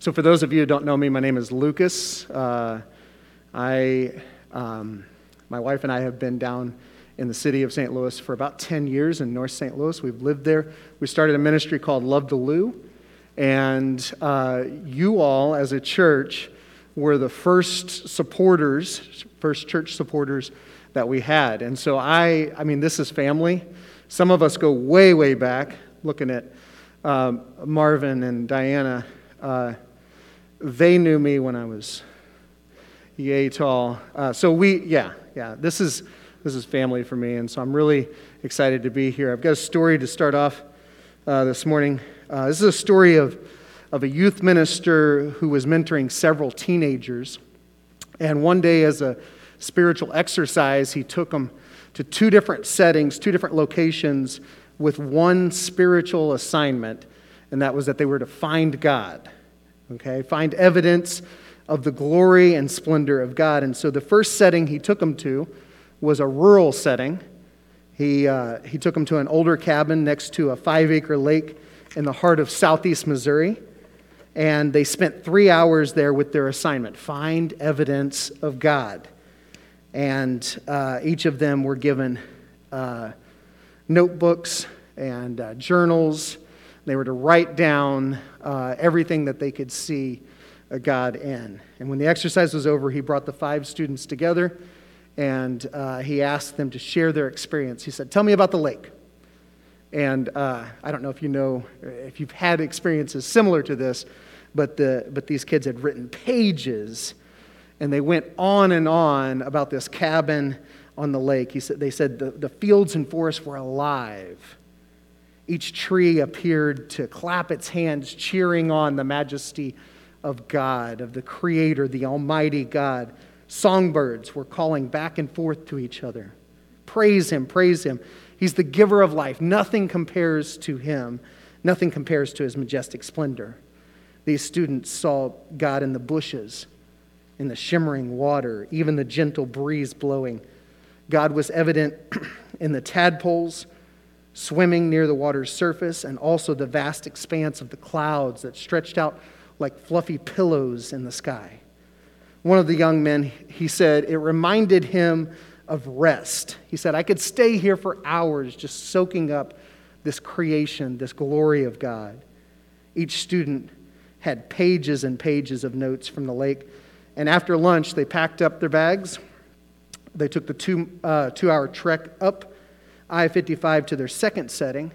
So, for those of you who don't know me, my name is Lucas. Uh, I, um, my wife and I have been down in the city of St. Louis for about 10 years in North St. Louis. We've lived there. We started a ministry called Love to Lou. And uh, you all, as a church, were the first supporters, first church supporters that we had. And so I, I mean, this is family. Some of us go way, way back, looking at um, Marvin and Diana. Uh, they knew me when I was yay tall. Uh, so we, yeah, yeah, this is, this is family for me, and so I'm really excited to be here. I've got a story to start off uh, this morning. Uh, this is a story of, of a youth minister who was mentoring several teenagers. And one day, as a spiritual exercise, he took them to two different settings, two different locations, with one spiritual assignment, and that was that they were to find God okay? Find evidence of the glory and splendor of God. And so the first setting he took them to was a rural setting. He, uh, he took them to an older cabin next to a five acre lake in the heart of southeast Missouri. And they spent three hours there with their assignment find evidence of God. And uh, each of them were given uh, notebooks and uh, journals they were to write down uh, everything that they could see God in. And when the exercise was over, he brought the five students together and uh, he asked them to share their experience. He said, Tell me about the lake. And uh, I don't know if you know, if you've had experiences similar to this, but, the, but these kids had written pages and they went on and on about this cabin on the lake. He said, they said the, the fields and forests were alive each tree appeared to clap its hands, cheering on the majesty of God, of the Creator, the Almighty God. Songbirds were calling back and forth to each other. Praise Him, praise Him. He's the giver of life. Nothing compares to Him, nothing compares to His majestic splendor. These students saw God in the bushes, in the shimmering water, even the gentle breeze blowing. God was evident in the tadpoles swimming near the water's surface, and also the vast expanse of the clouds that stretched out like fluffy pillows in the sky. One of the young men, he said, it reminded him of rest. He said, I could stay here for hours just soaking up this creation, this glory of God. Each student had pages and pages of notes from the lake. And after lunch, they packed up their bags. They took the two, uh, two hour trek up I 55 to their second setting,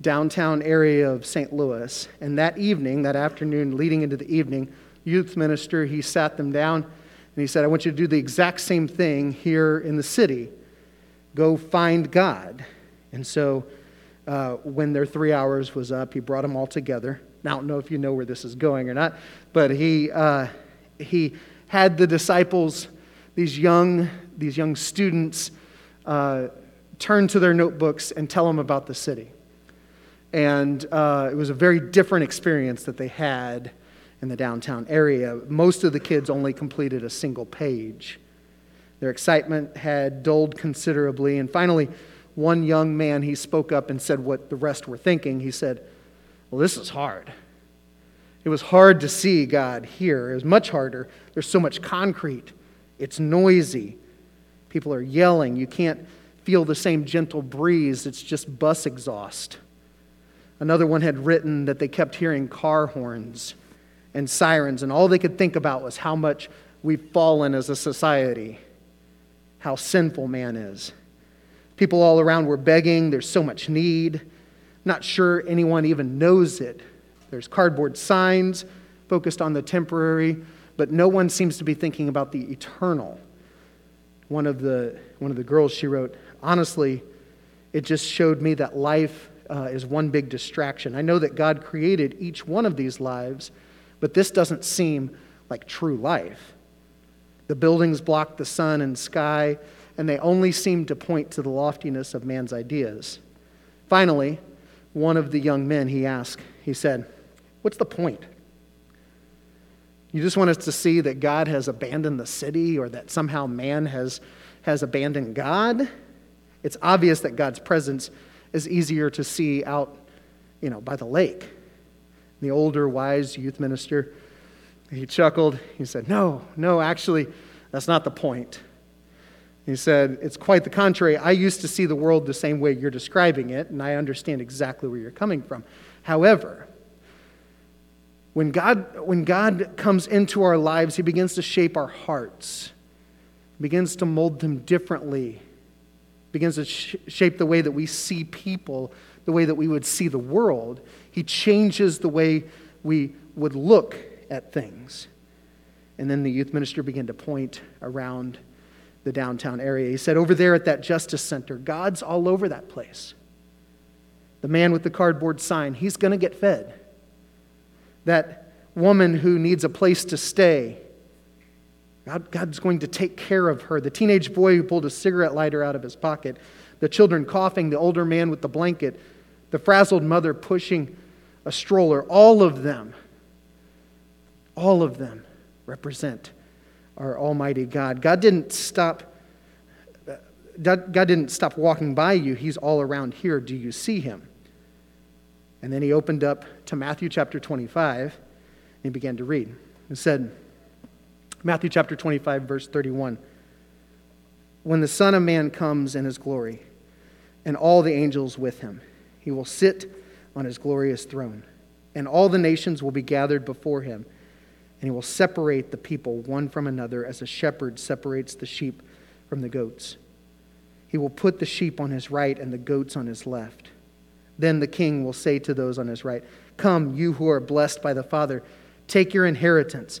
downtown area of St. Louis. And that evening, that afternoon leading into the evening, youth minister, he sat them down and he said, I want you to do the exact same thing here in the city. Go find God. And so uh, when their three hours was up, he brought them all together. Now, I don't know if you know where this is going or not, but he, uh, he had the disciples, these young, these young students, uh, turn to their notebooks and tell them about the city. And uh, it was a very different experience that they had in the downtown area. Most of the kids only completed a single page. Their excitement had dulled considerably. And finally, one young man, he spoke up and said what the rest were thinking. He said, Well, this is hard. It was hard to see God here. It was much harder. There's so much concrete. It's noisy. People are yelling. You can't feel the same gentle breeze, it's just bus exhaust. Another one had written that they kept hearing car horns and sirens, and all they could think about was how much we've fallen as a society, how sinful man is. People all around were begging, there's so much need. Not sure anyone even knows it. There's cardboard signs focused on the temporary, but no one seems to be thinking about the eternal. One of the, one of the girls, she wrote, honestly, it just showed me that life uh, is one big distraction. I know that God created each one of these lives, but this doesn't seem like true life. The buildings block the sun and sky, and they only seem to point to the loftiness of man's ideas. Finally, one of the young men he asked, he said, What's the point? You just want us to see that God has abandoned the city or that somehow man has, has abandoned God? It's obvious that God's presence is easier to see out, you know, by the lake. The older, wise youth minister, he chuckled. He said, No, no, actually, that's not the point. He said, It's quite the contrary. I used to see the world the same way you're describing it, and I understand exactly where you're coming from. However, when God, when God comes into our lives, He begins to shape our hearts, begins to mold them differently, begins to sh- shape the way that we see people, the way that we would see the world. He changes the way we would look at things. And then the youth minister began to point around the downtown area. He said, Over there at that Justice Center, God's all over that place. The man with the cardboard sign, he's going to get fed. That woman who needs a place to stay, God, God's going to take care of her. The teenage boy who pulled a cigarette lighter out of his pocket, the children coughing, the older man with the blanket, the frazzled mother pushing a stroller, all of them, all of them represent our Almighty God. God didn't stop. God didn't stop walking by you. He's all around here. Do you see him? And then he opened up to Matthew chapter 25 and he began to read. It said, Matthew chapter 25, verse 31 When the Son of Man comes in his glory, and all the angels with him, he will sit on his glorious throne, and all the nations will be gathered before him and he will separate the people one from another as a shepherd separates the sheep from the goats. He will put the sheep on his right and the goats on his left. Then the king will say to those on his right, Come, you who are blessed by the Father, take your inheritance,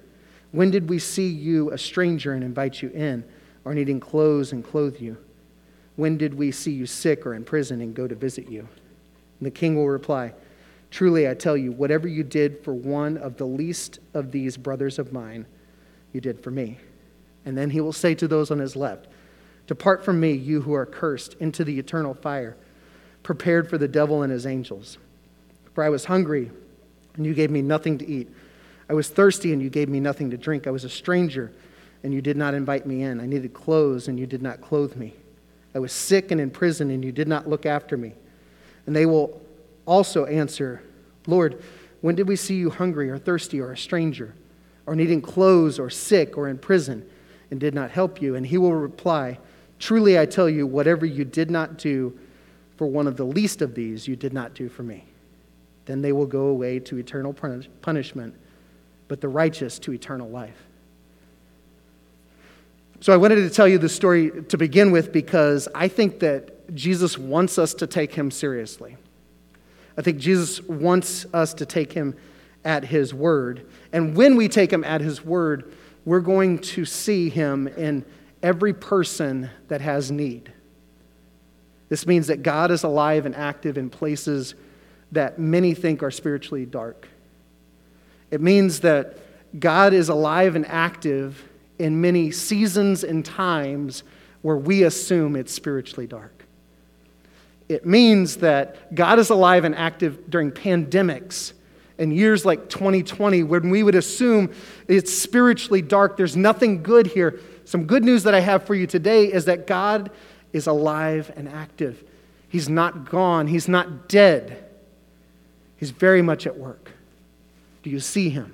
When did we see you a stranger and invite you in, or needing clothes and clothe you? When did we see you sick or in prison and go to visit you? And the king will reply, Truly I tell you, whatever you did for one of the least of these brothers of mine, you did for me. And then he will say to those on his left, Depart from me, you who are cursed, into the eternal fire, prepared for the devil and his angels. For I was hungry, and you gave me nothing to eat. I was thirsty, and you gave me nothing to drink. I was a stranger, and you did not invite me in. I needed clothes, and you did not clothe me. I was sick and in prison, and you did not look after me. And they will also answer, Lord, when did we see you hungry or thirsty or a stranger? or needing clothes or sick or in prison and did not help you? And he will reply, Truly I tell you, whatever you did not do for one of the least of these, you did not do for me. Then they will go away to eternal punishment, but the righteous to eternal life. So I wanted to tell you this story to begin with because I think that Jesus wants us to take him seriously. I think Jesus wants us to take him at his word. And when we take him at his word, we're going to see him in every person that has need. This means that God is alive and active in places that many think are spiritually dark. It means that God is alive and active in many seasons and times where we assume it's spiritually dark. It means that God is alive and active during pandemics and years like 2020 when we would assume it's spiritually dark, there's nothing good here. Some good news that I have for you today is that God is alive and active. He's not gone, He's not dead. He's very much at work. Do you see Him?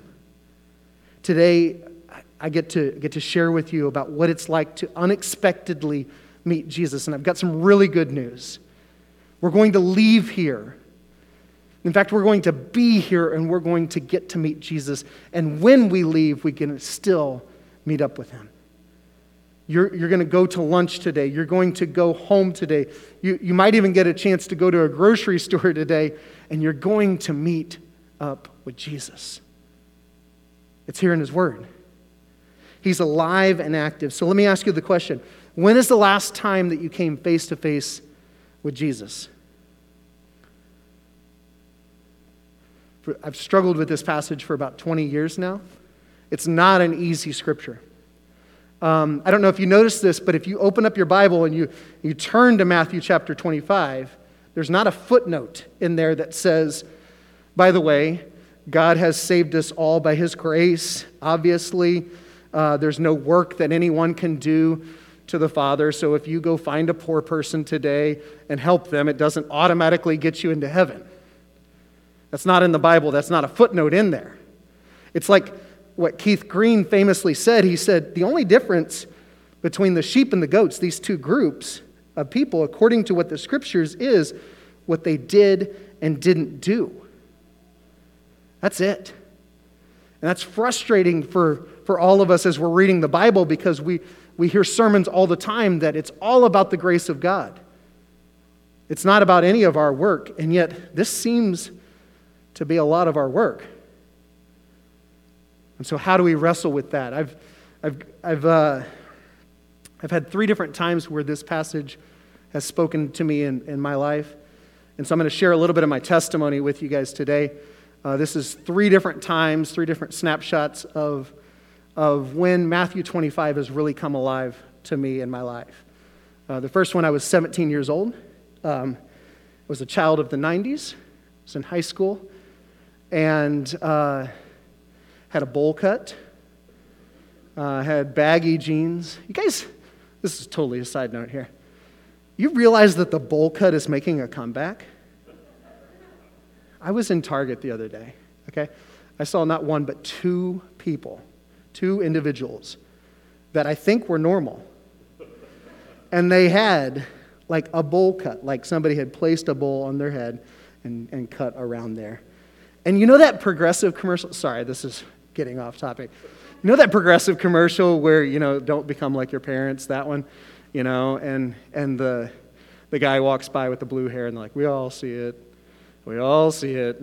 Today, I get to, get to share with you about what it's like to unexpectedly meet Jesus. And I've got some really good news. We're going to leave here in fact, we're going to be here and we're going to get to meet Jesus. And when we leave, we can still meet up with him. You're, you're going to go to lunch today. You're going to go home today. You, you might even get a chance to go to a grocery store today, and you're going to meet up with Jesus. It's here in His Word. He's alive and active. So let me ask you the question When is the last time that you came face to face with Jesus? I've struggled with this passage for about 20 years now. It's not an easy scripture. Um, I don't know if you noticed this, but if you open up your Bible and you, you turn to Matthew chapter 25, there's not a footnote in there that says, by the way, God has saved us all by his grace. Obviously, uh, there's no work that anyone can do to the Father. So if you go find a poor person today and help them, it doesn't automatically get you into heaven. That's not in the Bible, that's not a footnote in there. It's like what Keith Green famously said. He said, The only difference between the sheep and the goats, these two groups of people, according to what the scriptures, is what they did and didn't do. That's it. And that's frustrating for, for all of us as we're reading the Bible because we, we hear sermons all the time that it's all about the grace of God. It's not about any of our work, and yet this seems to be a lot of our work. And so, how do we wrestle with that? I've, I've, I've, uh, I've had three different times where this passage has spoken to me in, in my life. And so, I'm going to share a little bit of my testimony with you guys today. Uh, this is three different times, three different snapshots of, of when Matthew 25 has really come alive to me in my life. Uh, the first one, I was 17 years old. Um, I was a child of the 90s. I was in high school and uh, had a bowl cut, uh, had baggy jeans. You guys, this is totally a side note here. You realize that the bowl cut is making a comeback? I was in Target the other day, okay? I saw not one, but two people, two individuals that I think were normal. And they had like a bowl cut, like somebody had placed a bowl on their head and, and cut around there. And you know that progressive commercial? Sorry, this is getting off topic. You know that progressive commercial where, you know, don't become like your parents, that one? You know, and, and the, the guy walks by with the blue hair and like, we all see it. We all see it.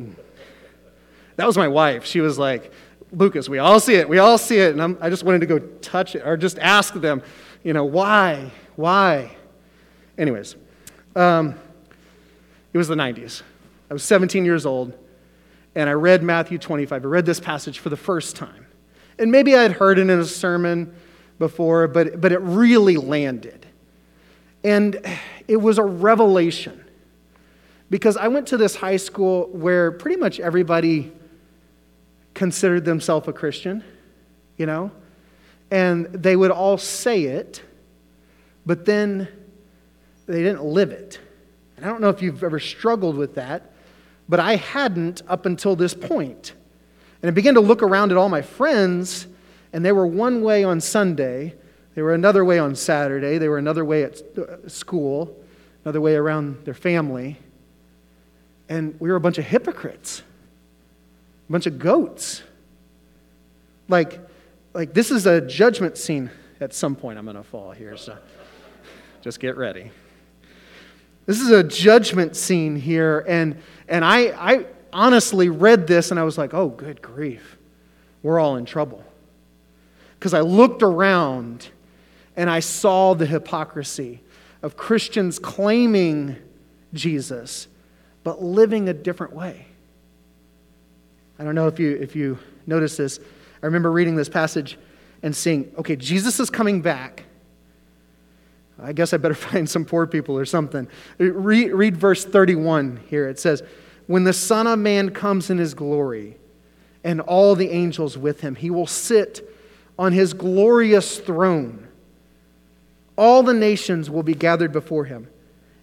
That was my wife. She was like, Lucas, we all see it. We all see it. And I'm, i just wanted to go touch it or just ask them, you know, why? Why? Anyways, um, it was the 90s. I was 17 years old and I read Matthew 25. I read this passage for the first time. And maybe I had heard it in a sermon before, but, but it really landed. And it was a revelation. Because I went to this high school where pretty much everybody considered themselves a Christian, you know? And they would all say it, but then they didn't live it. And I don't know if you've ever struggled with that but I hadn't up until this point. And I began to look around at all my friends, and they were one way on Sunday, they were another way on Saturday, they were another way at uh, school, another way around their family. And we were a bunch of hypocrites, a bunch of goats. Like, like this is a judgment scene. At some point, I'm going to fall here, so just get ready. This is a judgment scene here, and, and I, I honestly read this and I was like, oh, good grief. We're all in trouble. Because I looked around and I saw the hypocrisy of Christians claiming Jesus, but living a different way. I don't know if you, if you notice this. I remember reading this passage and seeing, okay, Jesus is coming back. I guess I better find some poor people or something. Read, read verse 31 here. It says, When the Son of Man comes in his glory and all the angels with him, he will sit on his glorious throne. All the nations will be gathered before him,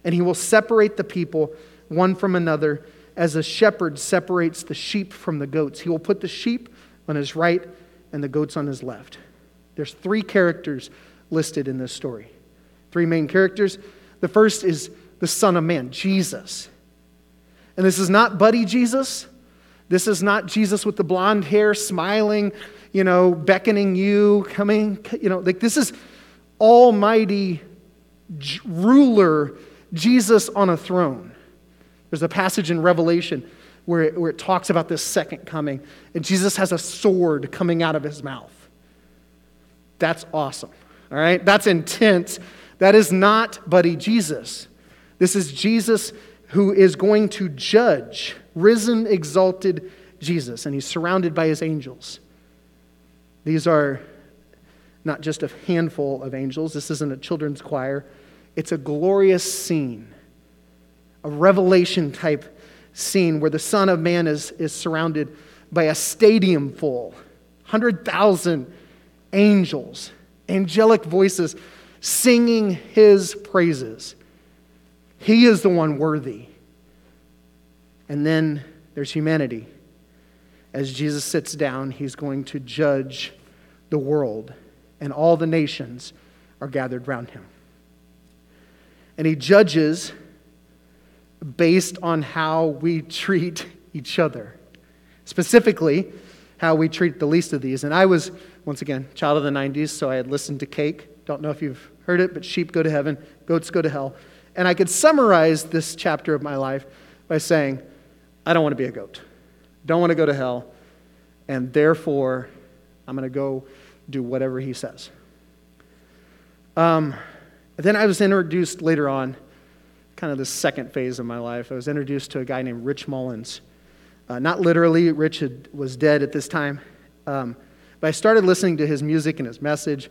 and he will separate the people one from another as a shepherd separates the sheep from the goats. He will put the sheep on his right and the goats on his left. There's three characters listed in this story three main characters. The first is the Son of Man, Jesus. And this is not buddy Jesus. This is not Jesus with the blonde hair, smiling, you know, beckoning you, coming, you know, like this is almighty ruler, Jesus on a throne. There's a passage in Revelation where it, where it talks about this second coming, and Jesus has a sword coming out of his mouth. That's awesome. All right? That's intense that is not Buddy Jesus. This is Jesus who is going to judge, risen, exalted Jesus, and he's surrounded by his angels. These are not just a handful of angels, this isn't a children's choir. It's a glorious scene, a revelation type scene where the Son of Man is, is surrounded by a stadium full, 100,000 angels, angelic voices singing his praises. He is the one worthy. And then there's humanity. As Jesus sits down, he's going to judge the world, and all the nations are gathered round him. And he judges based on how we treat each other, specifically, how we treat the least of these. And I was, once again, child of the 90s, so I had listened to Cake. Don't know if you've heard it, but sheep go to heaven, goats go to hell. And I could summarize this chapter of my life by saying, I don't want to be a goat, don't want to go to hell, and therefore I'm going to go do whatever he says. Um, then I was introduced later on, kind of the second phase of my life. I was introduced to a guy named Rich Mullins. Uh, not literally, Rich had, was dead at this time, um, but I started listening to his music and his message.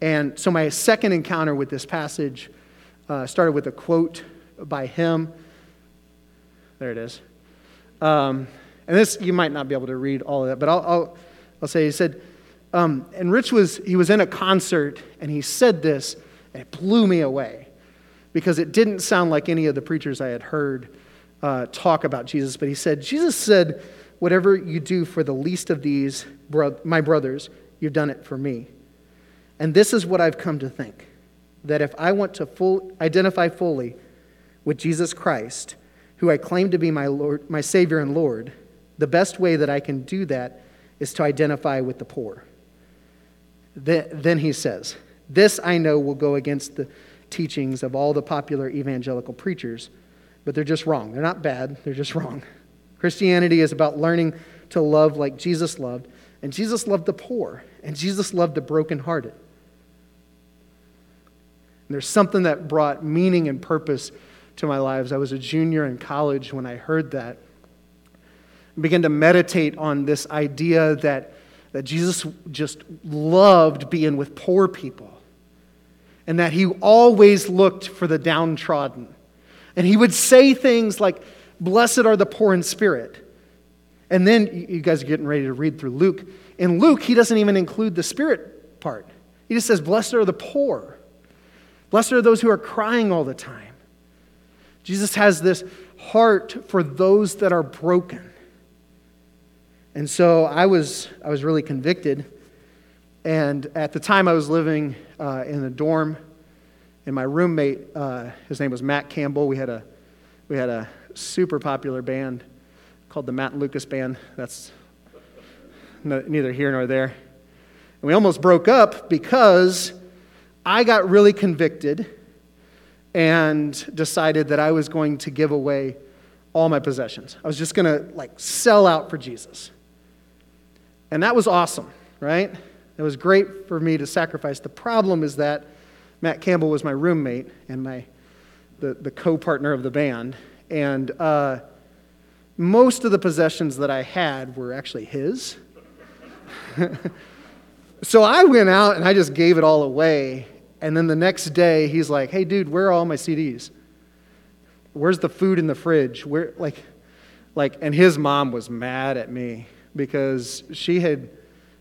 And so my second encounter with this passage uh, started with a quote by him. There it is. Um, and this, you might not be able to read all of that, but I'll, I'll, I'll say, he said, um, and Rich was, he was in a concert and he said this, and it blew me away because it didn't sound like any of the preachers I had heard uh, talk about Jesus. But he said, Jesus said, Whatever you do for the least of these, bro- my brothers, you've done it for me. And this is what I've come to think that if I want to full, identify fully with Jesus Christ, who I claim to be my, Lord, my Savior and Lord, the best way that I can do that is to identify with the poor. Then he says, This I know will go against the teachings of all the popular evangelical preachers, but they're just wrong. They're not bad, they're just wrong. Christianity is about learning to love like Jesus loved, and Jesus loved the poor, and Jesus loved the brokenhearted. And there's something that brought meaning and purpose to my lives. I was a junior in college when I heard that. I began to meditate on this idea that, that Jesus just loved being with poor people and that he always looked for the downtrodden. And he would say things like, Blessed are the poor in spirit. And then you guys are getting ready to read through Luke. In Luke, he doesn't even include the spirit part. He just says, Blessed are the poor. Blessed are those who are crying all the time. Jesus has this heart for those that are broken. And so I was, I was really convicted. And at the time, I was living uh, in a dorm, and my roommate, uh, his name was Matt Campbell. We had, a, we had a super popular band called the Matt and Lucas Band. That's no, neither here nor there. And we almost broke up because I got really convicted and decided that I was going to give away all my possessions. I was just going to like sell out for Jesus. And that was awesome, right? It was great for me to sacrifice. The problem is that Matt Campbell was my roommate and my the, the co-partner of the band. And uh, most of the possessions that I had were actually his. so I went out and I just gave it all away and then the next day, he's like, hey, dude, where are all my CDs? Where's the food in the fridge? Where, like, like, and his mom was mad at me because she had,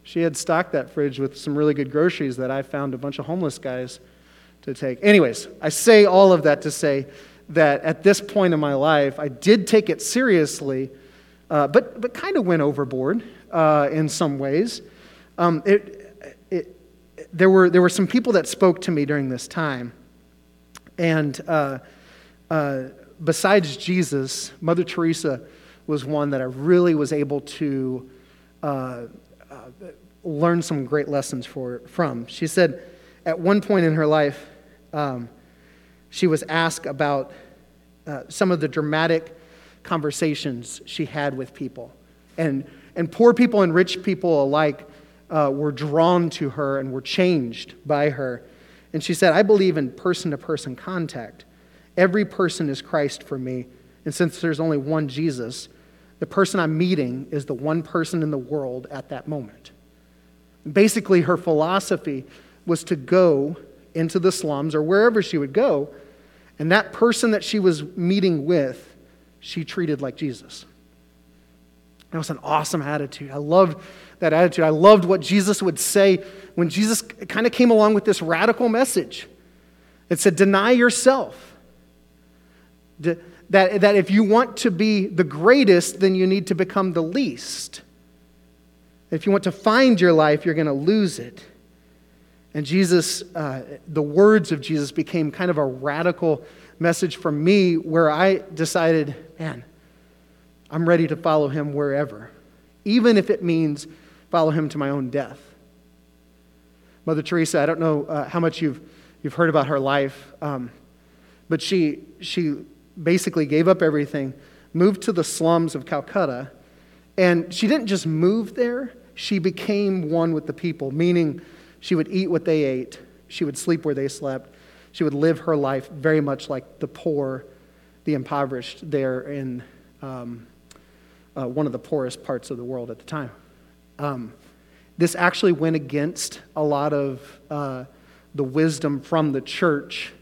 she had stocked that fridge with some really good groceries that I found a bunch of homeless guys to take. Anyways, I say all of that to say that at this point in my life, I did take it seriously, uh, but, but kind of went overboard uh, in some ways. Um, it, there were, there were some people that spoke to me during this time. And uh, uh, besides Jesus, Mother Teresa was one that I really was able to uh, uh, learn some great lessons for, from. She said at one point in her life, um, she was asked about uh, some of the dramatic conversations she had with people. And, and poor people and rich people alike uh, were drawn to her and were changed by her. And she said, I believe in person to person contact. Every person is Christ for me. And since there's only one Jesus, the person I'm meeting is the one person in the world at that moment. Basically, her philosophy was to go into the slums or wherever she would go, and that person that she was meeting with, she treated like Jesus. That was an awesome attitude. I loved that attitude. I loved what Jesus would say when Jesus kind of came along with this radical message. It said, Deny yourself. That, that if you want to be the greatest, then you need to become the least. If you want to find your life, you're going to lose it. And Jesus, uh, the words of Jesus became kind of a radical message for me where I decided, man, I'm ready to follow him wherever, even if it means follow him to my own death. Mother Teresa, I don't know uh, how much you've, you've heard about her life, um, but she, she basically gave up everything, moved to the slums of Calcutta, and she didn't just move there, she became one with the people, meaning she would eat what they ate, she would sleep where they slept, she would live her life very much like the poor, the impoverished there in um, uh, one of the poorest parts of the world at the time. Um, this actually went against a lot of uh, the wisdom from the church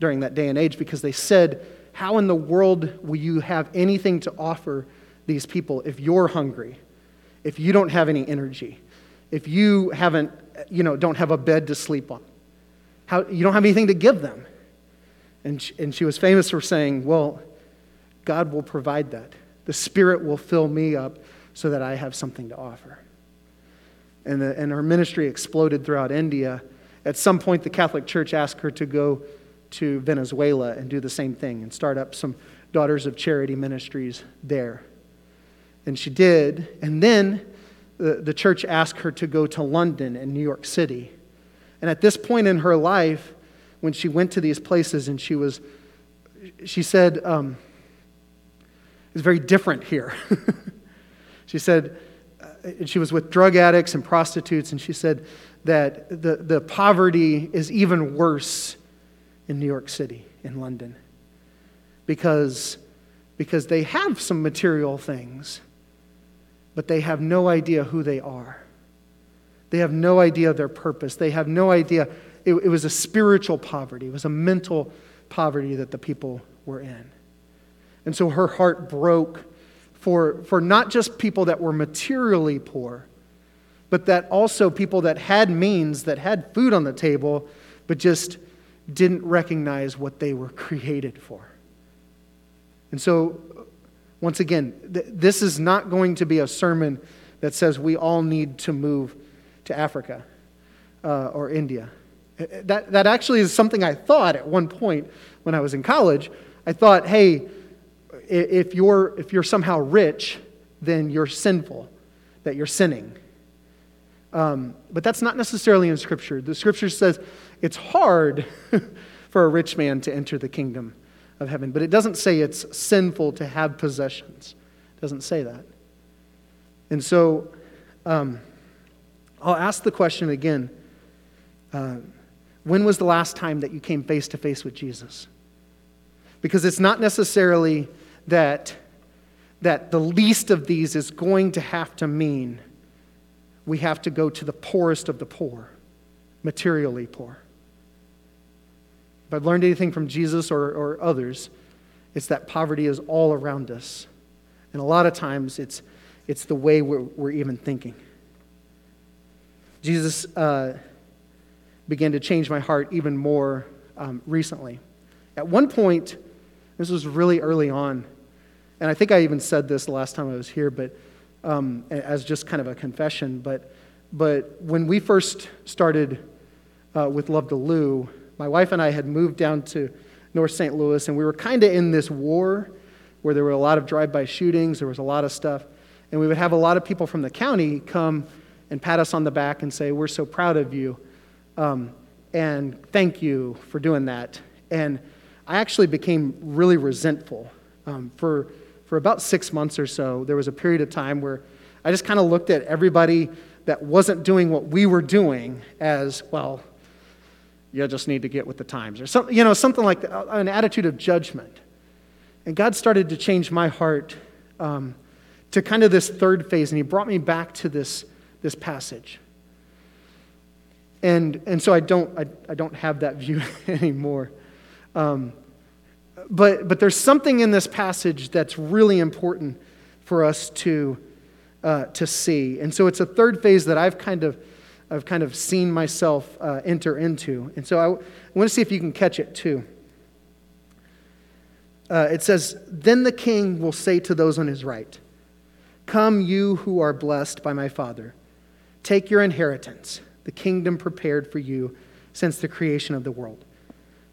during that day and age because they said, How in the world will you have anything to offer these people if you're hungry, if you don't have any energy, if you haven't, you know, don't have a bed to sleep on? How, you don't have anything to give them. And she, and she was famous for saying, Well, God will provide that. The Spirit will fill me up so that I have something to offer. And, the, and her ministry exploded throughout India. At some point, the Catholic Church asked her to go to Venezuela and do the same thing and start up some Daughters of Charity ministries there. And she did. And then the, the church asked her to go to London and New York City and at this point in her life, when she went to these places and she was, she said, um, it's very different here. she said, uh, she was with drug addicts and prostitutes, and she said that the, the poverty is even worse in New York City, in London, because, because they have some material things, but they have no idea who they are. They have no idea of their purpose. They have no idea. It, it was a spiritual poverty, it was a mental poverty that the people were in. And so her heart broke for, for not just people that were materially poor, but that also people that had means, that had food on the table, but just didn't recognize what they were created for. And so, once again, th- this is not going to be a sermon that says we all need to move to Africa uh, or India. That, that actually is something I thought at one point when I was in college. I thought, hey, if you're, if you're somehow rich, then you're sinful, that you're sinning. Um, but that's not necessarily in Scripture. The Scripture says it's hard for a rich man to enter the kingdom of heaven, but it doesn't say it's sinful to have possessions. It doesn't say that. And so, um, I'll ask the question again. Uh, when was the last time that you came face to face with Jesus? Because it's not necessarily that, that the least of these is going to have to mean we have to go to the poorest of the poor, materially poor. If I've learned anything from Jesus or, or others, it's that poverty is all around us. And a lot of times it's, it's the way we're, we're even thinking. Jesus uh, began to change my heart even more um, recently. At one point, this was really early on, and I think I even said this the last time I was here, but um, as just kind of a confession. But, but when we first started uh, with Love to Lou, my wife and I had moved down to North St. Louis, and we were kind of in this war where there were a lot of drive by shootings, there was a lot of stuff, and we would have a lot of people from the county come and pat us on the back and say, We're so proud of you. Um, and thank you for doing that. And I actually became really resentful. Um, for, for about six months or so, there was a period of time where I just kind of looked at everybody that wasn't doing what we were doing as, well, you just need to get with the times, or something, you know, something like that, an attitude of judgment. And God started to change my heart um, to kind of this third phase, and He brought me back to this this passage. And, and so I don't, I, I don't have that view anymore. Um, but, but there's something in this passage that's really important for us to, uh, to see. And so it's a third phase that I've kind of, I've kind of seen myself uh, enter into. And so I, I want to see if you can catch it too. Uh, it says, Then the king will say to those on his right, Come, you who are blessed by my Father, take your inheritance, the kingdom prepared for you since the creation of the world.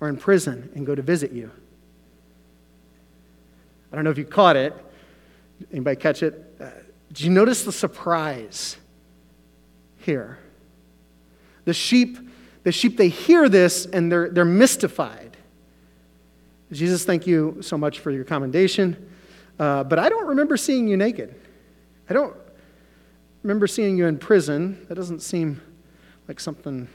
or in prison and go to visit you? I don't know if you caught it. Anybody catch it? Uh, did you notice the surprise here? The sheep, the sheep, they hear this and they're, they're mystified. Jesus, thank you so much for your commendation, uh, but I don't remember seeing you naked. I don't remember seeing you in prison. That doesn't seem like something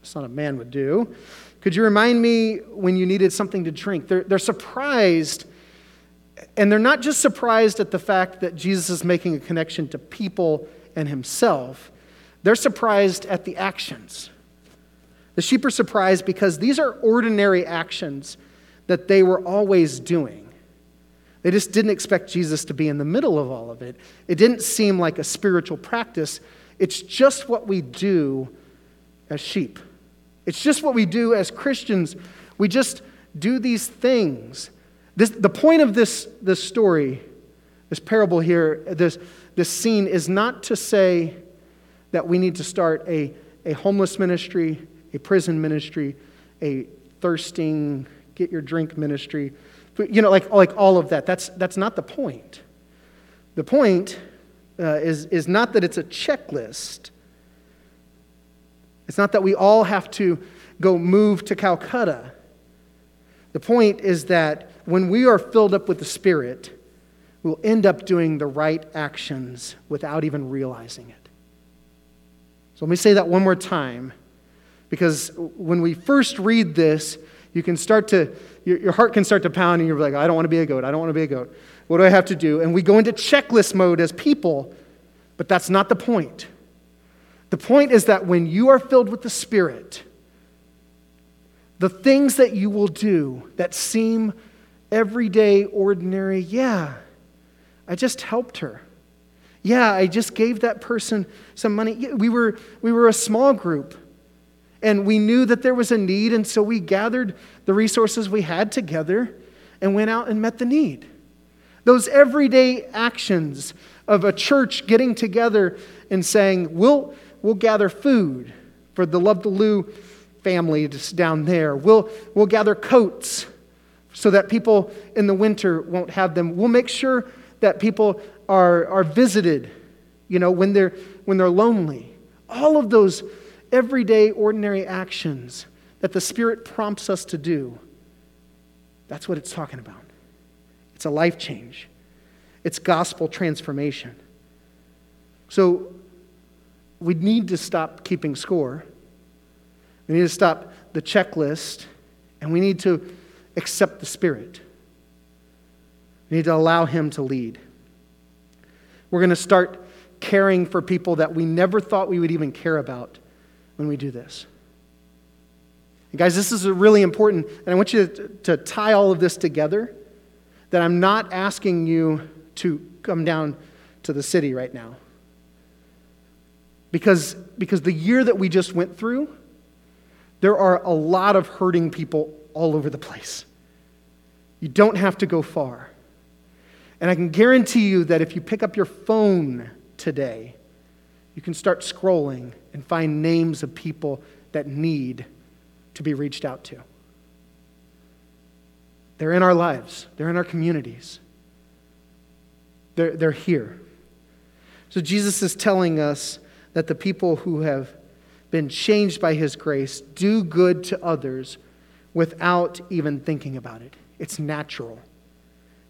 the Son of Man would do. Could you remind me when you needed something to drink? They're, they're surprised, and they're not just surprised at the fact that Jesus is making a connection to people and himself, they're surprised at the actions. The sheep are surprised because these are ordinary actions that they were always doing. They just didn't expect Jesus to be in the middle of all of it. It didn't seem like a spiritual practice. It's just what we do as sheep. It's just what we do as Christians. We just do these things. This, the point of this, this story, this parable here, this, this scene, is not to say that we need to start a, a homeless ministry, a prison ministry, a thirsting, get your drink ministry you know, like, like all of that. That's, that's not the point. The point uh, is, is not that it's a checklist. It's not that we all have to go move to Calcutta. The point is that when we are filled up with the Spirit, we'll end up doing the right actions without even realizing it. So let me say that one more time because when we first read this, you can start to your, your heart can start to pound and you're like, I don't want to be a goat. I don't want to be a goat. What do I have to do? And we go into checklist mode as people, but that's not the point. The point is that when you are filled with the Spirit, the things that you will do that seem everyday, ordinary, yeah, I just helped her. Yeah, I just gave that person some money. We were, we were a small group and we knew that there was a need, and so we gathered the resources we had together and went out and met the need. Those everyday actions of a church getting together and saying, We'll, we'll gather food for the Love family down there. We'll, we'll gather coats so that people in the winter won't have them. We'll make sure that people are, are visited, you know, when they're, when they're lonely. All of those everyday, ordinary actions that the Spirit prompts us to do. That's what it's talking about. It's a life change, it's gospel transformation. So we need to stop keeping score. We need to stop the checklist, and we need to accept the Spirit. We need to allow Him to lead. We're going to start caring for people that we never thought we would even care about when we do this. And guys, this is really important, and I want you to, to tie all of this together. That I'm not asking you to come down to the city right now. Because, because the year that we just went through, there are a lot of hurting people all over the place. You don't have to go far. And I can guarantee you that if you pick up your phone today, you can start scrolling and find names of people that need to be reached out to. They're in our lives, they're in our communities, they're, they're here. So Jesus is telling us that the people who have been changed by His grace, do good to others without even thinking about it. It's natural.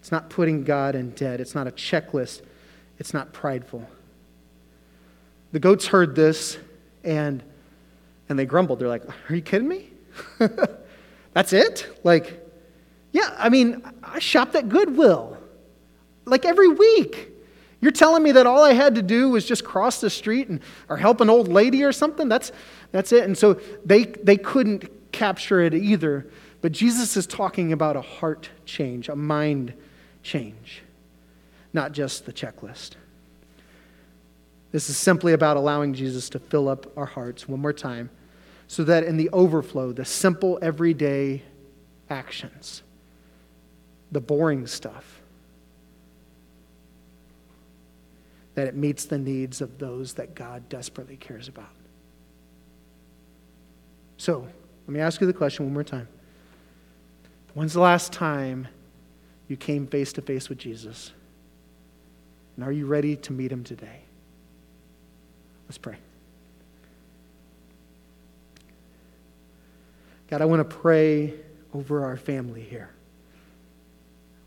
It's not putting God in debt. It's not a checklist. It's not prideful. The goats heard this and, and they grumbled. They're like, Are you kidding me? That's it? Like, yeah, I mean, I shop at Goodwill like every week. You're telling me that all I had to do was just cross the street and or help an old lady or something? That's that's it. And so they they couldn't capture it either. But Jesus is talking about a heart change, a mind change, not just the checklist. This is simply about allowing Jesus to fill up our hearts one more time so that in the overflow, the simple everyday actions, the boring stuff, that it meets the needs of those that God desperately cares about. So, let me ask you the question one more time. When's the last time you came face to face with Jesus? And are you ready to meet him today? Let's pray. God, I want to pray over our family here.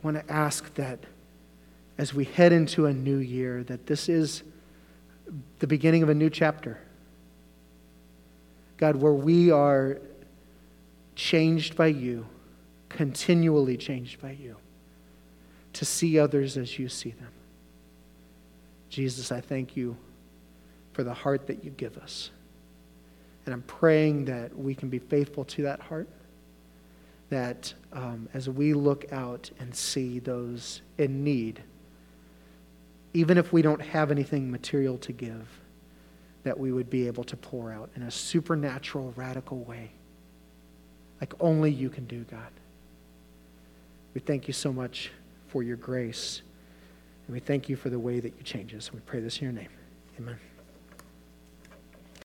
I want to ask that as we head into a new year, that this is the beginning of a new chapter. God, where we are changed by you, continually changed by you, to see others as you see them. Jesus, I thank you for the heart that you give us. And I'm praying that we can be faithful to that heart, that um, as we look out and see those in need, even if we don't have anything material to give, that we would be able to pour out in a supernatural, radical way, like only you can do, God. We thank you so much for your grace, and we thank you for the way that you change us. We pray this in your name. Amen.